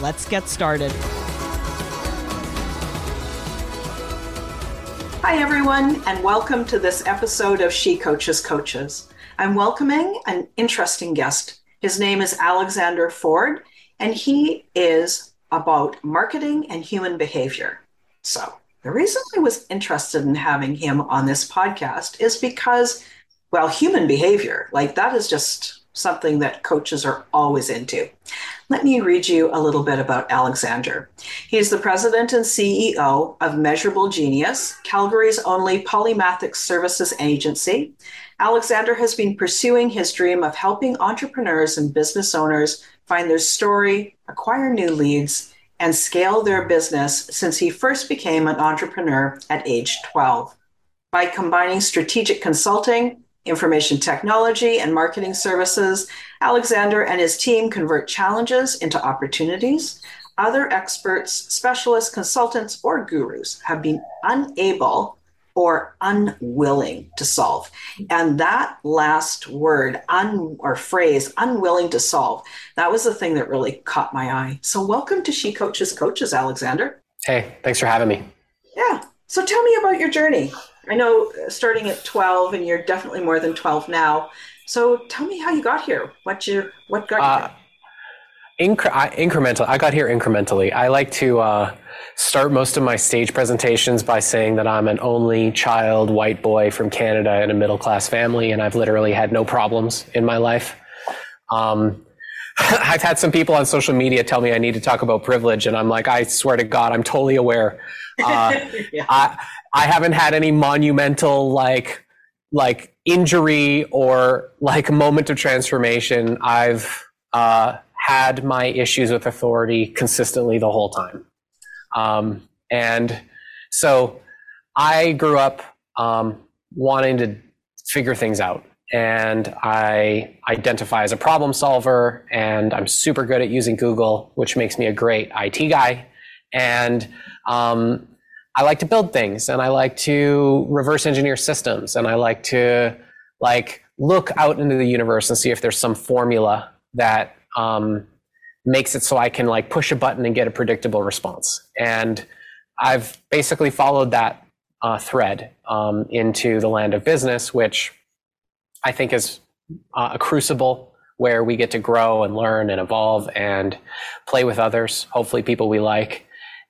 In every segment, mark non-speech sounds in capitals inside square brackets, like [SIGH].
Let's get started. Hi, everyone, and welcome to this episode of She Coaches Coaches. I'm welcoming an interesting guest. His name is Alexander Ford, and he is about marketing and human behavior. So, the reason I was interested in having him on this podcast is because, well, human behavior, like that is just something that coaches are always into. Let me read you a little bit about Alexander. He is the president and CEO of Measurable Genius, Calgary's only polymathic services agency. Alexander has been pursuing his dream of helping entrepreneurs and business owners find their story, acquire new leads, and scale their business since he first became an entrepreneur at age 12. By combining strategic consulting, information technology, and marketing services, Alexander and his team convert challenges into opportunities. Other experts, specialists, consultants, or gurus have been unable or unwilling to solve. And that last word, un or phrase, unwilling to solve, that was the thing that really caught my eye. So, welcome to She Coaches Coaches, Alexander. Hey, thanks for having me. Yeah. So, tell me about your journey. I know starting at 12, and you're definitely more than 12 now. So tell me how you got here. What you what got uh, you? Incre- I, incremental. I got here incrementally. I like to uh, start most of my stage presentations by saying that I'm an only child white boy from Canada in a middle class family, and I've literally had no problems in my life. Um, [LAUGHS] I've had some people on social media tell me I need to talk about privilege, and I'm like, I swear to God, I'm totally aware. Uh, [LAUGHS] yeah. I I haven't had any monumental like like injury or like moment of transformation, I've uh, had my issues with authority consistently the whole time. Um, and so I grew up um, wanting to figure things out. And I identify as a problem solver, and I'm super good at using Google, which makes me a great IT guy. And um, I like to build things and I like to reverse engineer systems and I like to like look out into the universe and see if there's some formula that um, makes it so I can like push a button and get a predictable response. And I've basically followed that uh, thread um, into the land of business, which I think is uh, a crucible where we get to grow and learn and evolve and play with others, hopefully people we like.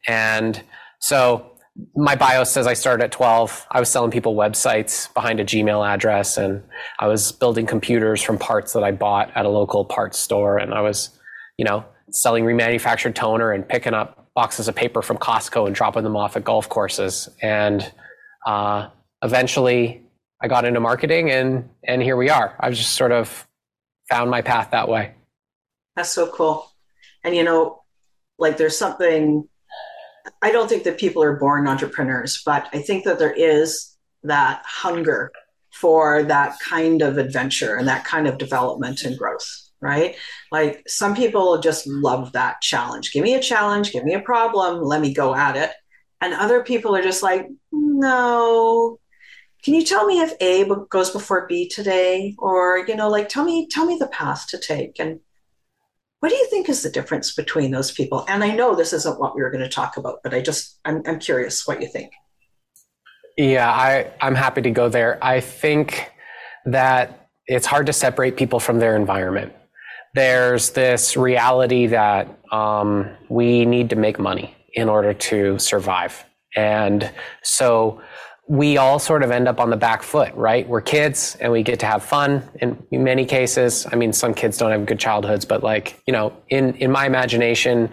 And so my bio says I started at 12. I was selling people websites behind a Gmail address and I was building computers from parts that I bought at a local parts store. And I was, you know, selling remanufactured toner and picking up boxes of paper from Costco and dropping them off at golf courses. And uh, eventually I got into marketing and, and here we are. I've just sort of found my path that way. That's so cool. And, you know, like there's something I don't think that people are born entrepreneurs, but I think that there is that hunger for that kind of adventure and that kind of development and growth, right? Like some people just love that challenge. Give me a challenge, give me a problem, let me go at it. and other people are just like, no. Can you tell me if A goes before B today? Or, you know, like tell me, tell me the path to take. And what do you think is the difference between those people? And I know this isn't what we were going to talk about, but I just I'm, I'm curious what you think. Yeah, I, I'm happy to go there. I think that it's hard to separate people from their environment. There's this reality that um, we need to make money in order to survive. And so we all sort of end up on the back foot, right? We're kids and we get to have fun in many cases. I mean, some kids don't have good childhoods, but like, you know, in, in my imagination,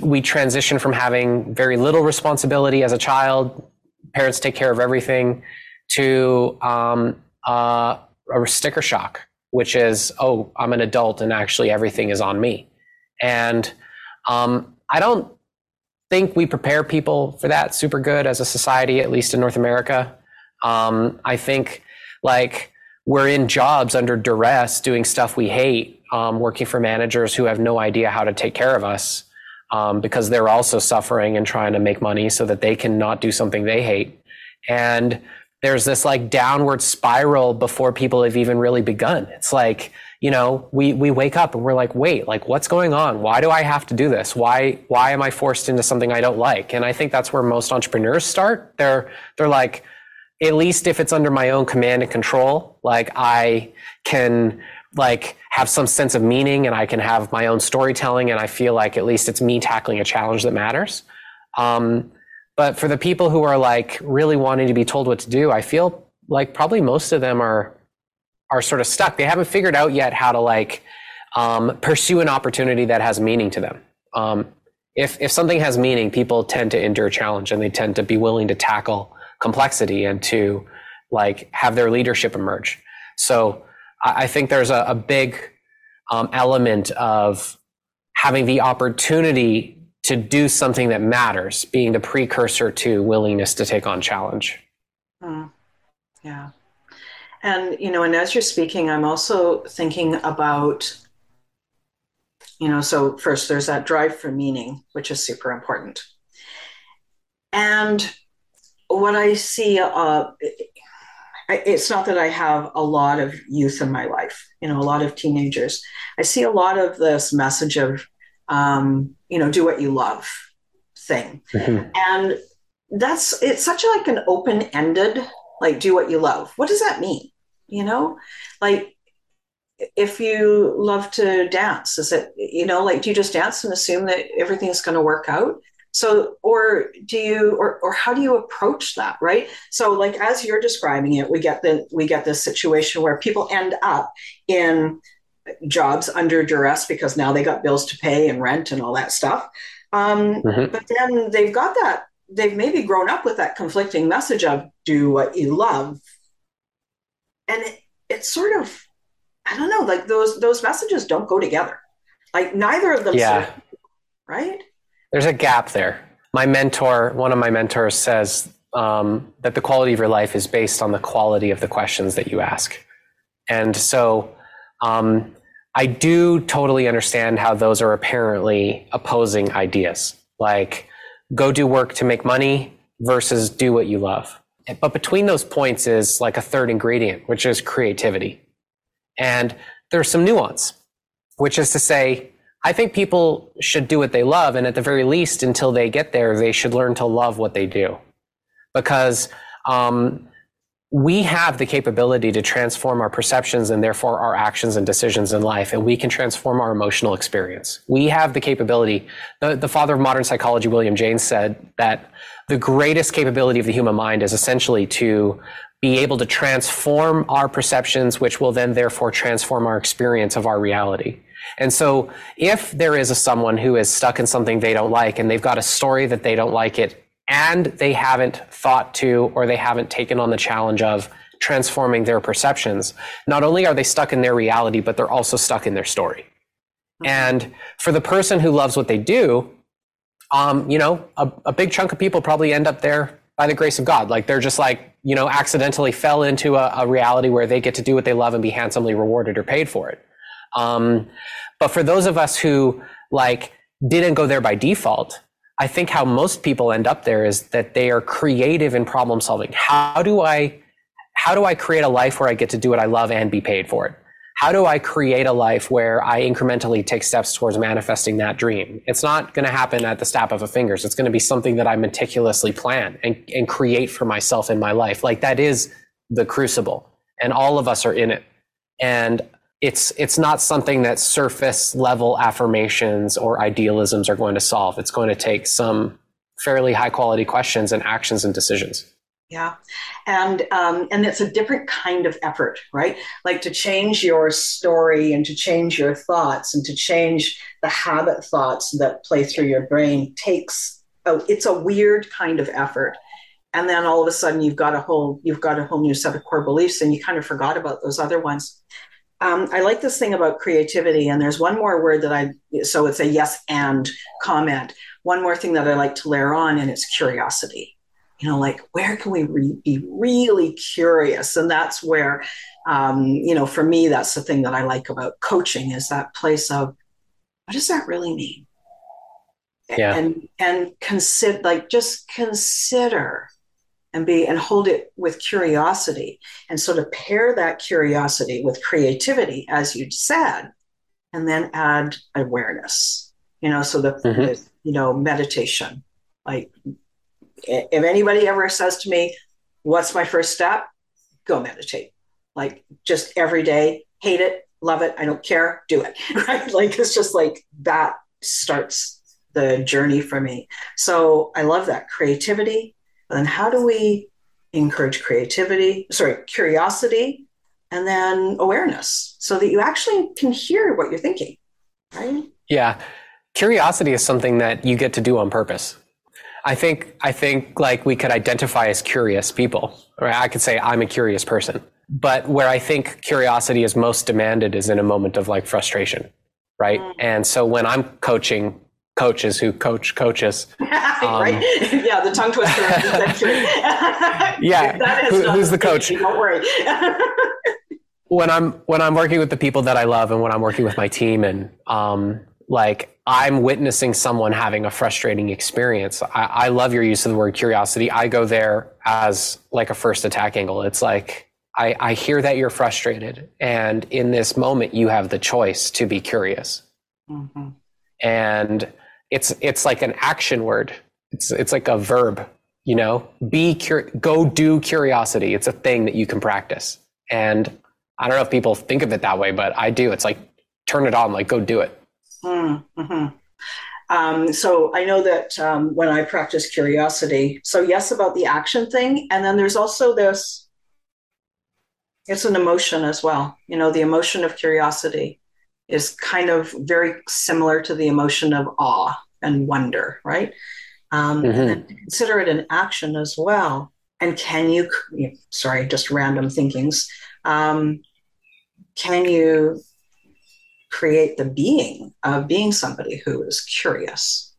we transition from having very little responsibility as a child, parents take care of everything, to um, uh, a sticker shock, which is, oh, I'm an adult and actually everything is on me. And um, I don't think we prepare people for that super good as a society, at least in North America. Um, I think like we're in jobs under duress doing stuff we hate, um, working for managers who have no idea how to take care of us um, because they're also suffering and trying to make money so that they can not do something they hate. And there's this like downward spiral before people have even really begun. It's like, you know, we, we wake up and we're like, wait, like what's going on? Why do I have to do this? Why, why am I forced into something I don't like? And I think that's where most entrepreneurs start. They're, they're like, at least if it's under my own command and control, like I can like have some sense of meaning and I can have my own storytelling and I feel like at least it's me tackling a challenge that matters. Um, but for the people who are like really wanting to be told what to do, I feel like probably most of them are are sort of stuck. They haven't figured out yet how to like um, pursue an opportunity that has meaning to them. Um, if if something has meaning, people tend to endure challenge and they tend to be willing to tackle complexity and to like have their leadership emerge. So I, I think there's a, a big um, element of having the opportunity to do something that matters, being the precursor to willingness to take on challenge. Mm. Yeah. And, you know, and as you're speaking, I'm also thinking about, you know, so first there's that drive for meaning, which is super important. And what I see, uh, it's not that I have a lot of youth in my life, you know, a lot of teenagers. I see a lot of this message of, um, you know, do what you love thing. Mm-hmm. And that's, it's such like an open ended, like, do what you love. What does that mean? You know? Like if you love to dance is it you know like do you just dance and assume that everything's going to work out? So or do you or, or how do you approach that right? So like as you're describing it we get the we get this situation where people end up in jobs under duress because now they got bills to pay and rent and all that stuff. Um, mm-hmm. but then they've got that they've maybe grown up with that conflicting message of do what you love and it, it's sort of i don't know like those those messages don't go together. Like neither of them yeah. serve, right? There's a gap there. My mentor one of my mentors says um, that the quality of your life is based on the quality of the questions that you ask. And so um, i do totally understand how those are apparently opposing ideas. Like go do work to make money versus do what you love but between those points is like a third ingredient, which is creativity. And there's some nuance, which is to say, I think people should do what they love. And at the very least, until they get there, they should learn to love what they do. Because um, we have the capability to transform our perceptions and therefore our actions and decisions in life, and we can transform our emotional experience. We have the capability. The, the father of modern psychology, William James, said that the greatest capability of the human mind is essentially to be able to transform our perceptions, which will then therefore transform our experience of our reality. And so if there is a someone who is stuck in something they don't like and they've got a story that they don't like it and they haven't thought to or they haven't taken on the challenge of transforming their perceptions, not only are they stuck in their reality, but they're also stuck in their story. Mm-hmm. And for the person who loves what they do, um, you know, a, a big chunk of people probably end up there by the grace of God. Like they're just like, you know, accidentally fell into a, a reality where they get to do what they love and be handsomely rewarded or paid for it. Um, but for those of us who like didn't go there by default, I think how most people end up there is that they are creative in problem solving. How do I how do I create a life where I get to do what I love and be paid for it? How do I create a life where I incrementally take steps towards manifesting that dream? It's not going to happen at the snap of a fingers. It's going to be something that I meticulously plan and, and create for myself in my life. Like that is the crucible and all of us are in it. And it's it's not something that surface level affirmations or idealisms are going to solve. It's going to take some fairly high quality questions and actions and decisions. Yeah, and um, and it's a different kind of effort, right? Like to change your story and to change your thoughts and to change the habit thoughts that play through your brain takes. Oh, it's a weird kind of effort, and then all of a sudden you've got a whole you've got a whole new set of core beliefs, and you kind of forgot about those other ones. Um, I like this thing about creativity, and there's one more word that I, so it's a yes and comment. One more thing that I like to layer on, and it's curiosity. You know, like where can we re- be really curious? And that's where, um, you know, for me, that's the thing that I like about coaching is that place of what does that really mean? Yeah. And and consider like just consider and be and hold it with curiosity and sort of pair that curiosity with creativity as you said and then add awareness you know so the, mm-hmm. the, you know meditation like if anybody ever says to me what's my first step go meditate like just every day hate it love it i don't care do it [LAUGHS] right like it's just like that starts the journey for me so i love that creativity And then how do we encourage creativity, sorry, curiosity, and then awareness so that you actually can hear what you're thinking, right? Yeah. Curiosity is something that you get to do on purpose. I think I think like we could identify as curious people, Right? I could say I'm a curious person. But where I think curiosity is most demanded is in a moment of like frustration, right? Mm. And so when I'm coaching coaches who coach coaches. [LAUGHS] Um, right? [LAUGHS] Yeah, the tongue twister. [LAUGHS] yeah, Who, who's the coach? Don't worry. when I'm when I'm working with the people that I love, and when I'm working with my team, and um, like I'm witnessing someone having a frustrating experience. I, I love your use of the word curiosity. I go there as like a first attack angle. It's like I, I hear that you're frustrated, and in this moment, you have the choice to be curious. Mm-hmm. And it's it's like an action word. It's it's like a verb. You know, be cur- go do curiosity. It's a thing that you can practice. And I don't know if people think of it that way, but I do. It's like turn it on, like go do it. Mm-hmm. Um, so I know that um, when I practice curiosity, so yes, about the action thing, and then there's also this. It's an emotion as well. You know, the emotion of curiosity is kind of very similar to the emotion of awe and wonder, right? Um, mm-hmm. And consider it an action as well. And can you, sorry, just random thinkings. Um, can you create the being of being somebody who is curious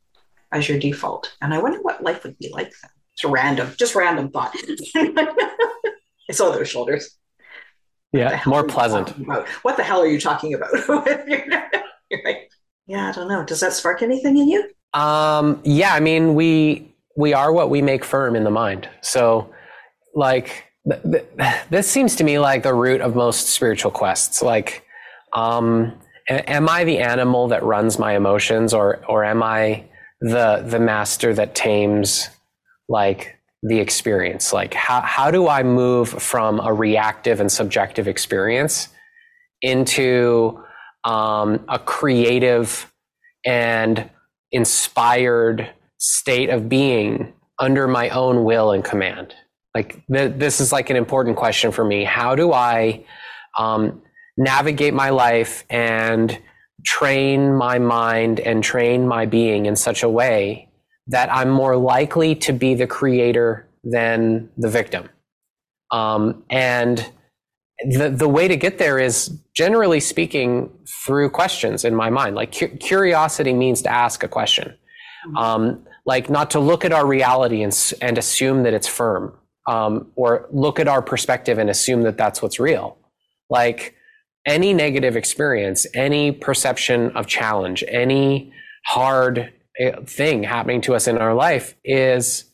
as your default? And I wonder what life would be like then. It's random, just random thought. [LAUGHS] it's on their shoulders. Yeah, more pleasant. What the hell are you talking about? [LAUGHS] right. Yeah, I don't know. Does that spark anything in you? Um, yeah, I mean, we we are what we make firm in the mind. So, like, th- th- [SIGHS] this seems to me like the root of most spiritual quests. Like, um, a- am I the animal that runs my emotions, or or am I the the master that tames like the experience? Like how, how do i move from a reactive and subjective experience into um, a creative and inspired state of being under my own will and command? Like th- this is like an important question for me. How do i um, navigate my life and train my mind and train my being in such a way that I'm more likely to be the creator than the victim. Um, and the, the way to get there is generally speaking through questions in my mind. Like cu- curiosity means to ask a question. Mm-hmm. Um, like not to look at our reality and, and assume that it's firm um, or look at our perspective and assume that that's what's real. Like any negative experience, any perception of challenge, any hard eh, thing happening to us in our life is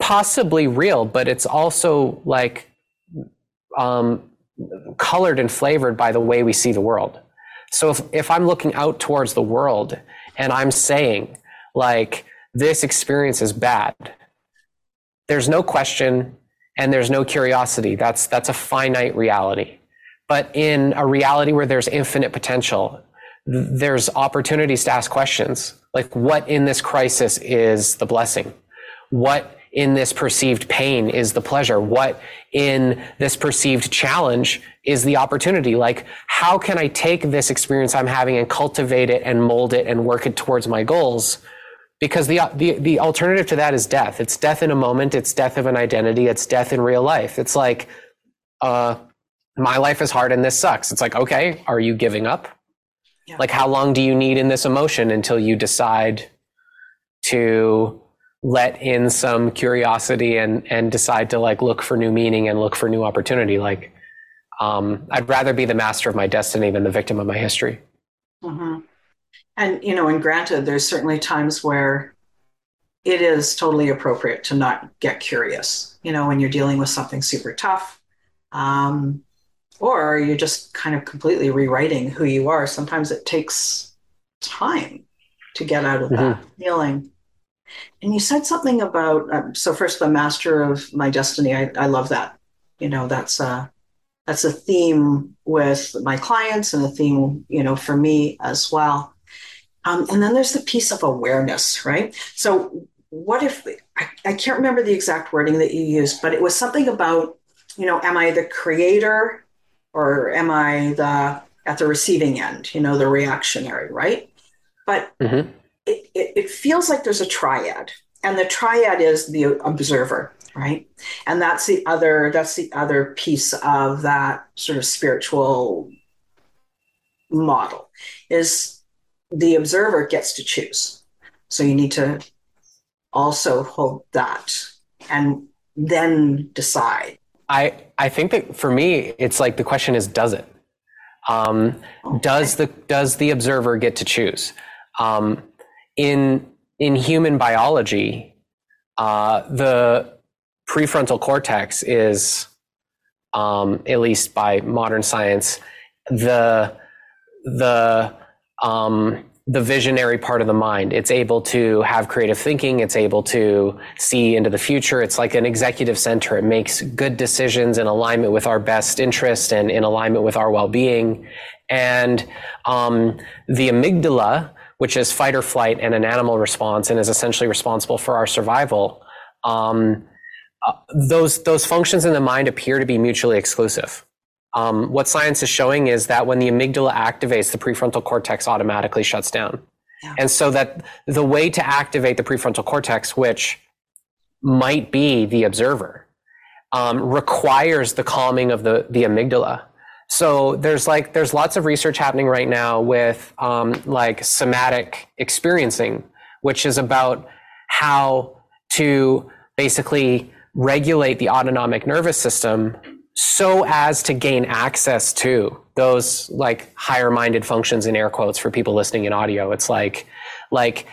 possibly real, but it's also like um, colored and flavored by the way we see the world. So if, if I'm looking out towards the world and I'm saying, like, this experience is bad, there's no question and there's no curiosity. That's, that's a finite reality. But in a reality where there's infinite potential, there's opportunities to ask questions like, what in this crisis is the blessing? What in this perceived pain is the pleasure? What in this perceived challenge is the opportunity? Like, how can I take this experience I'm having and cultivate it and mold it and work it towards my goals? Because the, the, the alternative to that is death. It's death in a moment. It's death of an identity. It's death in real life. It's like, uh, my life is hard and this sucks. It's like, okay, are you giving up? Yeah. Like, how long do you need in this emotion until you decide to let in some curiosity and and decide to like look for new meaning and look for new opportunity like um, i'd rather be the master of my destiny than the victim of my history mm-hmm. and you know and granted there's certainly times where it is totally appropriate to not get curious you know when you're dealing with something super tough um, or you're just kind of completely rewriting who you are sometimes it takes time to get out of mm-hmm. that feeling and you said something about um, so first the master of my destiny. I, I love that. You know, that's a that's a theme with my clients and a theme you know for me as well. Um, and then there's the piece of awareness, right? So what if I, I can't remember the exact wording that you used, but it was something about you know, am I the creator or am I the at the receiving end? You know, the reactionary, right? But mm-hmm it, it, it feels like there's a triad, and the triad is the observer right and that's the other that's the other piece of that sort of spiritual model is the observer gets to choose so you need to also hold that and then decide i i think that for me it's like the question is does it? Um, does the does the observer get to choose? Um, in in human biology, uh, the prefrontal cortex is, um, at least by modern science, the the um, the visionary part of the mind. It's able to have creative thinking. It's able to see into the future. It's like an executive center. It makes good decisions in alignment with our best interest and in alignment with our well-being. And um, the amygdala, which is fight or flight and an animal response and is essentially responsible for our survival, um, uh, those, those functions in the mind appear to be mutually exclusive. Um, what science is showing is that when the amygdala activates, the prefrontal cortex automatically shuts down. Yeah. And so that the way to activate the prefrontal cortex, which might be the observer, um, requires the calming of the, the amygdala. So there's like there's lots of research happening right now with um, like somatic experiencing, which is about how to basically regulate the autonomic nervous system so as to gain access to those like higher minded functions in air quotes for people listening in audio. It's like like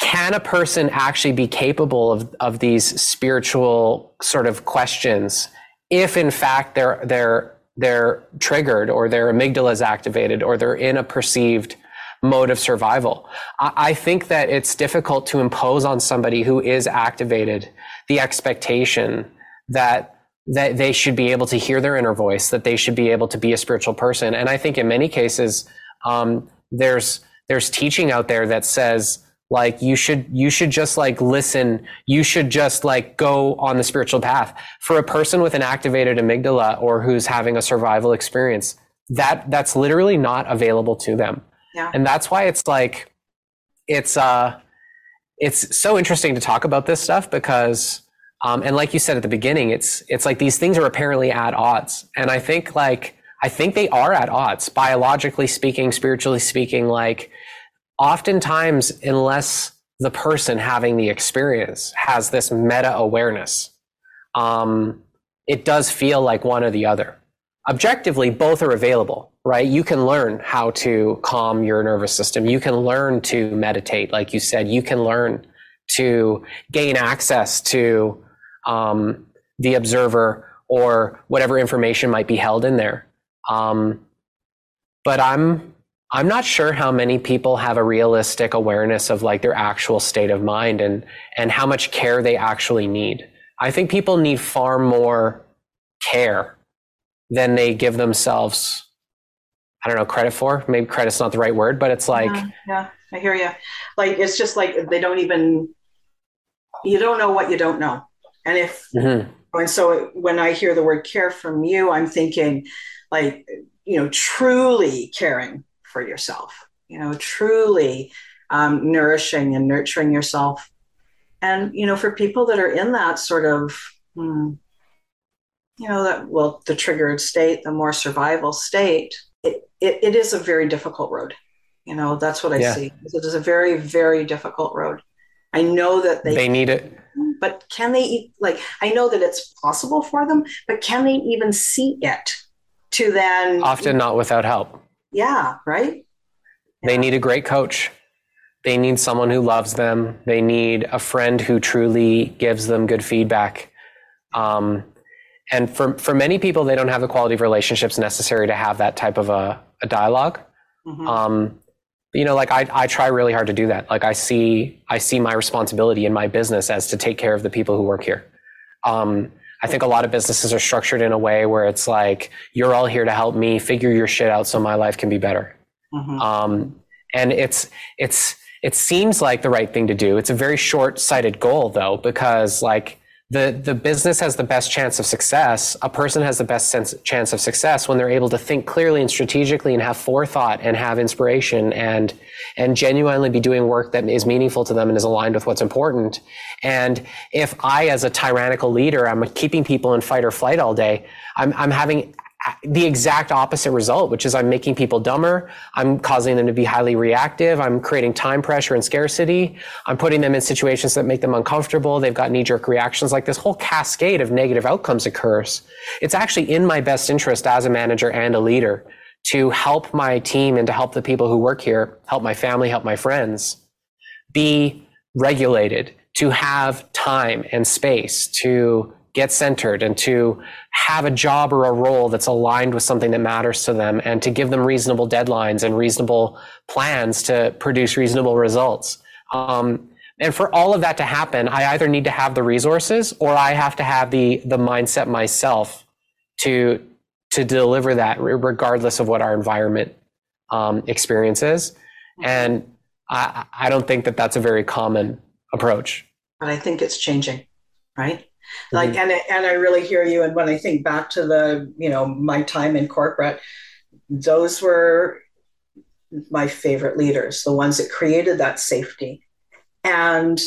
can a person actually be capable of, of these spiritual sort of questions if in fact they're they're they're triggered or their amygdala is activated or they're in a perceived mode of survival. I, think that it's difficult to impose on somebody who is activated the expectation that that they should be able to hear their inner voice, that they should be able to be a spiritual person. And I think in many cases, um, there's there's teaching out there that says like you should you should just like listen you should just like go on the spiritual path for a person with an activated amygdala or who's having a survival experience that that's literally not available to them yeah. and that's why it's like it's uh it's so interesting to talk about this stuff because um, and like you said at the beginning it's it's like these things are apparently at odds and i think like i think they are at odds biologically speaking spiritually speaking like oftentimes, unless the person having the experience has this meta awareness, um, it does feel like one or the other. objectively, both are available, right? You can learn how to calm your nervous system. You can learn to meditate, like you said. You can learn to gain access to um, the observer or whatever information might be held in there. Um, but I'm I'm not sure how many people have a realistic awareness of like their actual state of mind and and how much care they actually need. I think people need far more care than they give themselves I don't know credit for. Maybe credit's not the right word, but it's like yeah, yeah I hear you. Like it's just like they don't even you don't know what you don't know. And if mm-hmm. and so when I hear the word care from you, I'm thinking like you know truly caring for yourself, you know, truly um, nourishing and nurturing yourself. And, you know, for people that are in that sort of, hmm, you know, that, well, the triggered state, the more survival state, it, it, it is a very difficult road. You know, that's what I yeah. see. It is a very, very difficult road. I know that they, they need it. But can they, like, I know that it's possible for them, but can they even see it to then? Often not without help. Yeah, right? Yeah. They need a great coach. They need someone who loves them. They need a friend who truly gives them good feedback. Um, and for, for many people, they don't have the quality of relationships necessary to have that type of a, a dialog mm-hmm. um, you know, like I, I try really hard to do that. Like I see, I see my responsibility in my business as to take care of the people who work here. Um, I think a lot of businesses are structured in a way where it's like, you're all here to help me figure your shit out so my life can be better. Mm-hmm. Um, and it's, it's, it seems like the right thing to do. It's a very short sighted goal though, because like the, the business has the best chance of success. A person has the best sense, chance of success when they're able to think clearly and strategically and have forethought and have inspiration and, and genuinely be doing work that is meaningful to them and is aligned with what's important. And if I, as a tyrannical leader, I'm keeping people in fight or flight all day, I'm, I'm having the exact opposite result, which is I'm making people dumber. I'm causing them to be highly reactive. I'm creating time pressure and scarcity. I'm putting them in situations that make them uncomfortable. They've got knee jerk reactions. Like this whole cascade of negative outcomes occurs. It's actually in my best interest as a manager and a leader to help my team and to help the people who work here, help my family, help my friends be regulated, to have time and space to get centered and to have a job or a role that's aligned with something that matters to them and to give them reasonable deadlines and reasonable plans to produce reasonable results. Um, and for all of that to happen, I either need to have the resources or I have to have the, the mindset myself to, to deliver that regardless of what our environment um, experiences. And I, I don't think that that's a very common approach. But I think it's changing, right? Like mm-hmm. and and i really hear you and when i think back to the you know my time in corporate those were my favorite leaders the ones that created that safety and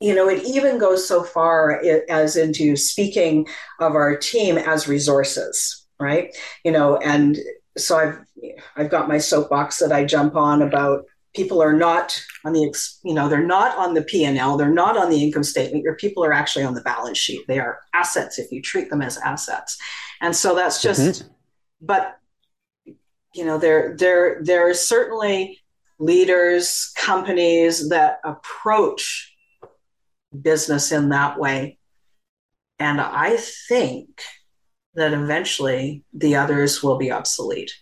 you know it even goes so far as into speaking of our team as resources right you know and so i've i've got my soapbox that i jump on about people are not on the you know they're not on the p&l they're not on the income statement your people are actually on the balance sheet. They are assets if you treat them as assets. And so that's just mm-hmm. but you know there there there are certainly leaders companies that approach business in that way. And i think that eventually the others will be obsolete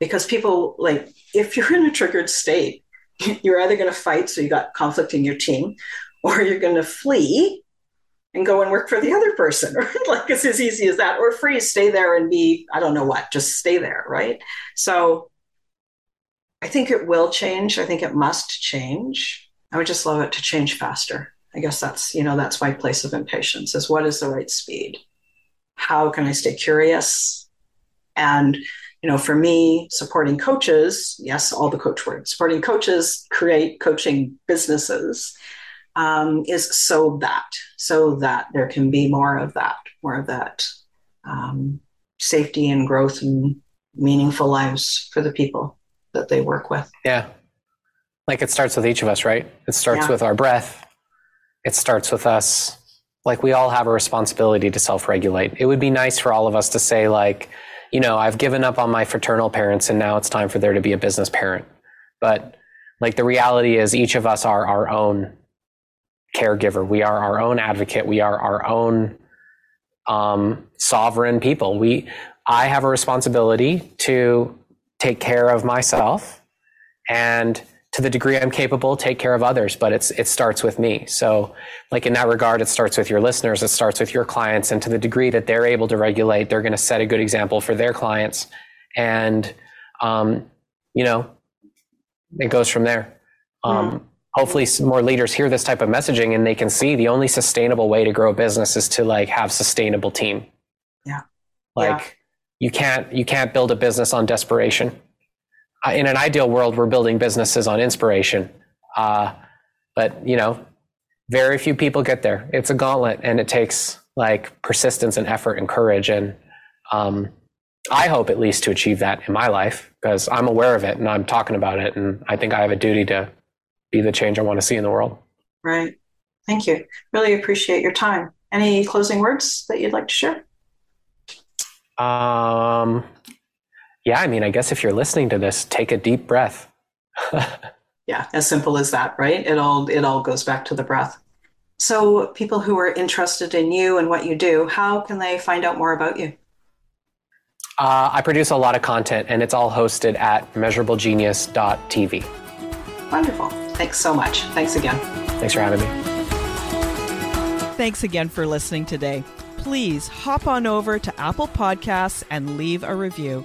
because people like if you're in a triggered state [LAUGHS] you're either going to fight, so you got conflict in your team, or you're going to flee and go and work for the other person. [LAUGHS] like it's as easy as that, or freeze, stay there and be, I don't know what, just stay there, right? So I think it will change. I think it must change. I would just love it to change faster. I guess that's, you know, that's my place of impatience is what is the right speed? How can I stay curious? And you know, for me, supporting coaches, yes, all the coach words, supporting coaches create coaching businesses um, is so that, so that there can be more of that, more of that um, safety and growth and meaningful lives for the people that they work with. Yeah. Like it starts with each of us, right? It starts yeah. with our breath. It starts with us Like we all have a responsibility to self-regulate. It would be nice for all of us to say like, you know, I've given up on my fraternal parents and now it's time for there to be a business parent. But like the reality is each of us are our own caregiver. We are our own advocate. We are our own um, sovereign people. We, I have a responsibility to take care of myself and to the degree I'm capable, take care of others, but it's, it starts with me. So like in that regard, it starts with your listeners, it starts with your clients. And to the degree that they're able to regulate, they're going to set a good example for their clients. And, um, you know, it goes from there. Um, mm. Hopefully more leaders hear this type of messaging and they can see the only sustainable way to grow a business is to like have sustainable team. Yeah. Like yeah. you can't, you can't build a business on desperation in an ideal world, we're building businesses on inspiration. Uh, but you know, very few people get there. It's a gauntlet, and it takes like persistence and effort and courage. And um, I hope at least to achieve that in my life because I'm aware of it and I'm talking about it, and I think I have a duty to be the change I want to see in the world. Right. Thank you. Really appreciate your time. Any closing words that you'd like to share? Um, yeah, I mean, I guess if you're listening to this, take a deep breath. [LAUGHS] yeah, as simple as that, right? It all it all goes back to the breath. So, people who are interested in you and what you do, how can they find out more about you? Uh, I produce a lot of content, and it's all hosted at measurablegenius.tv. Wonderful. Thanks so much. Thanks again. Thanks for having me. Thanks again for listening today. Please hop on over to Apple Podcasts and leave a review.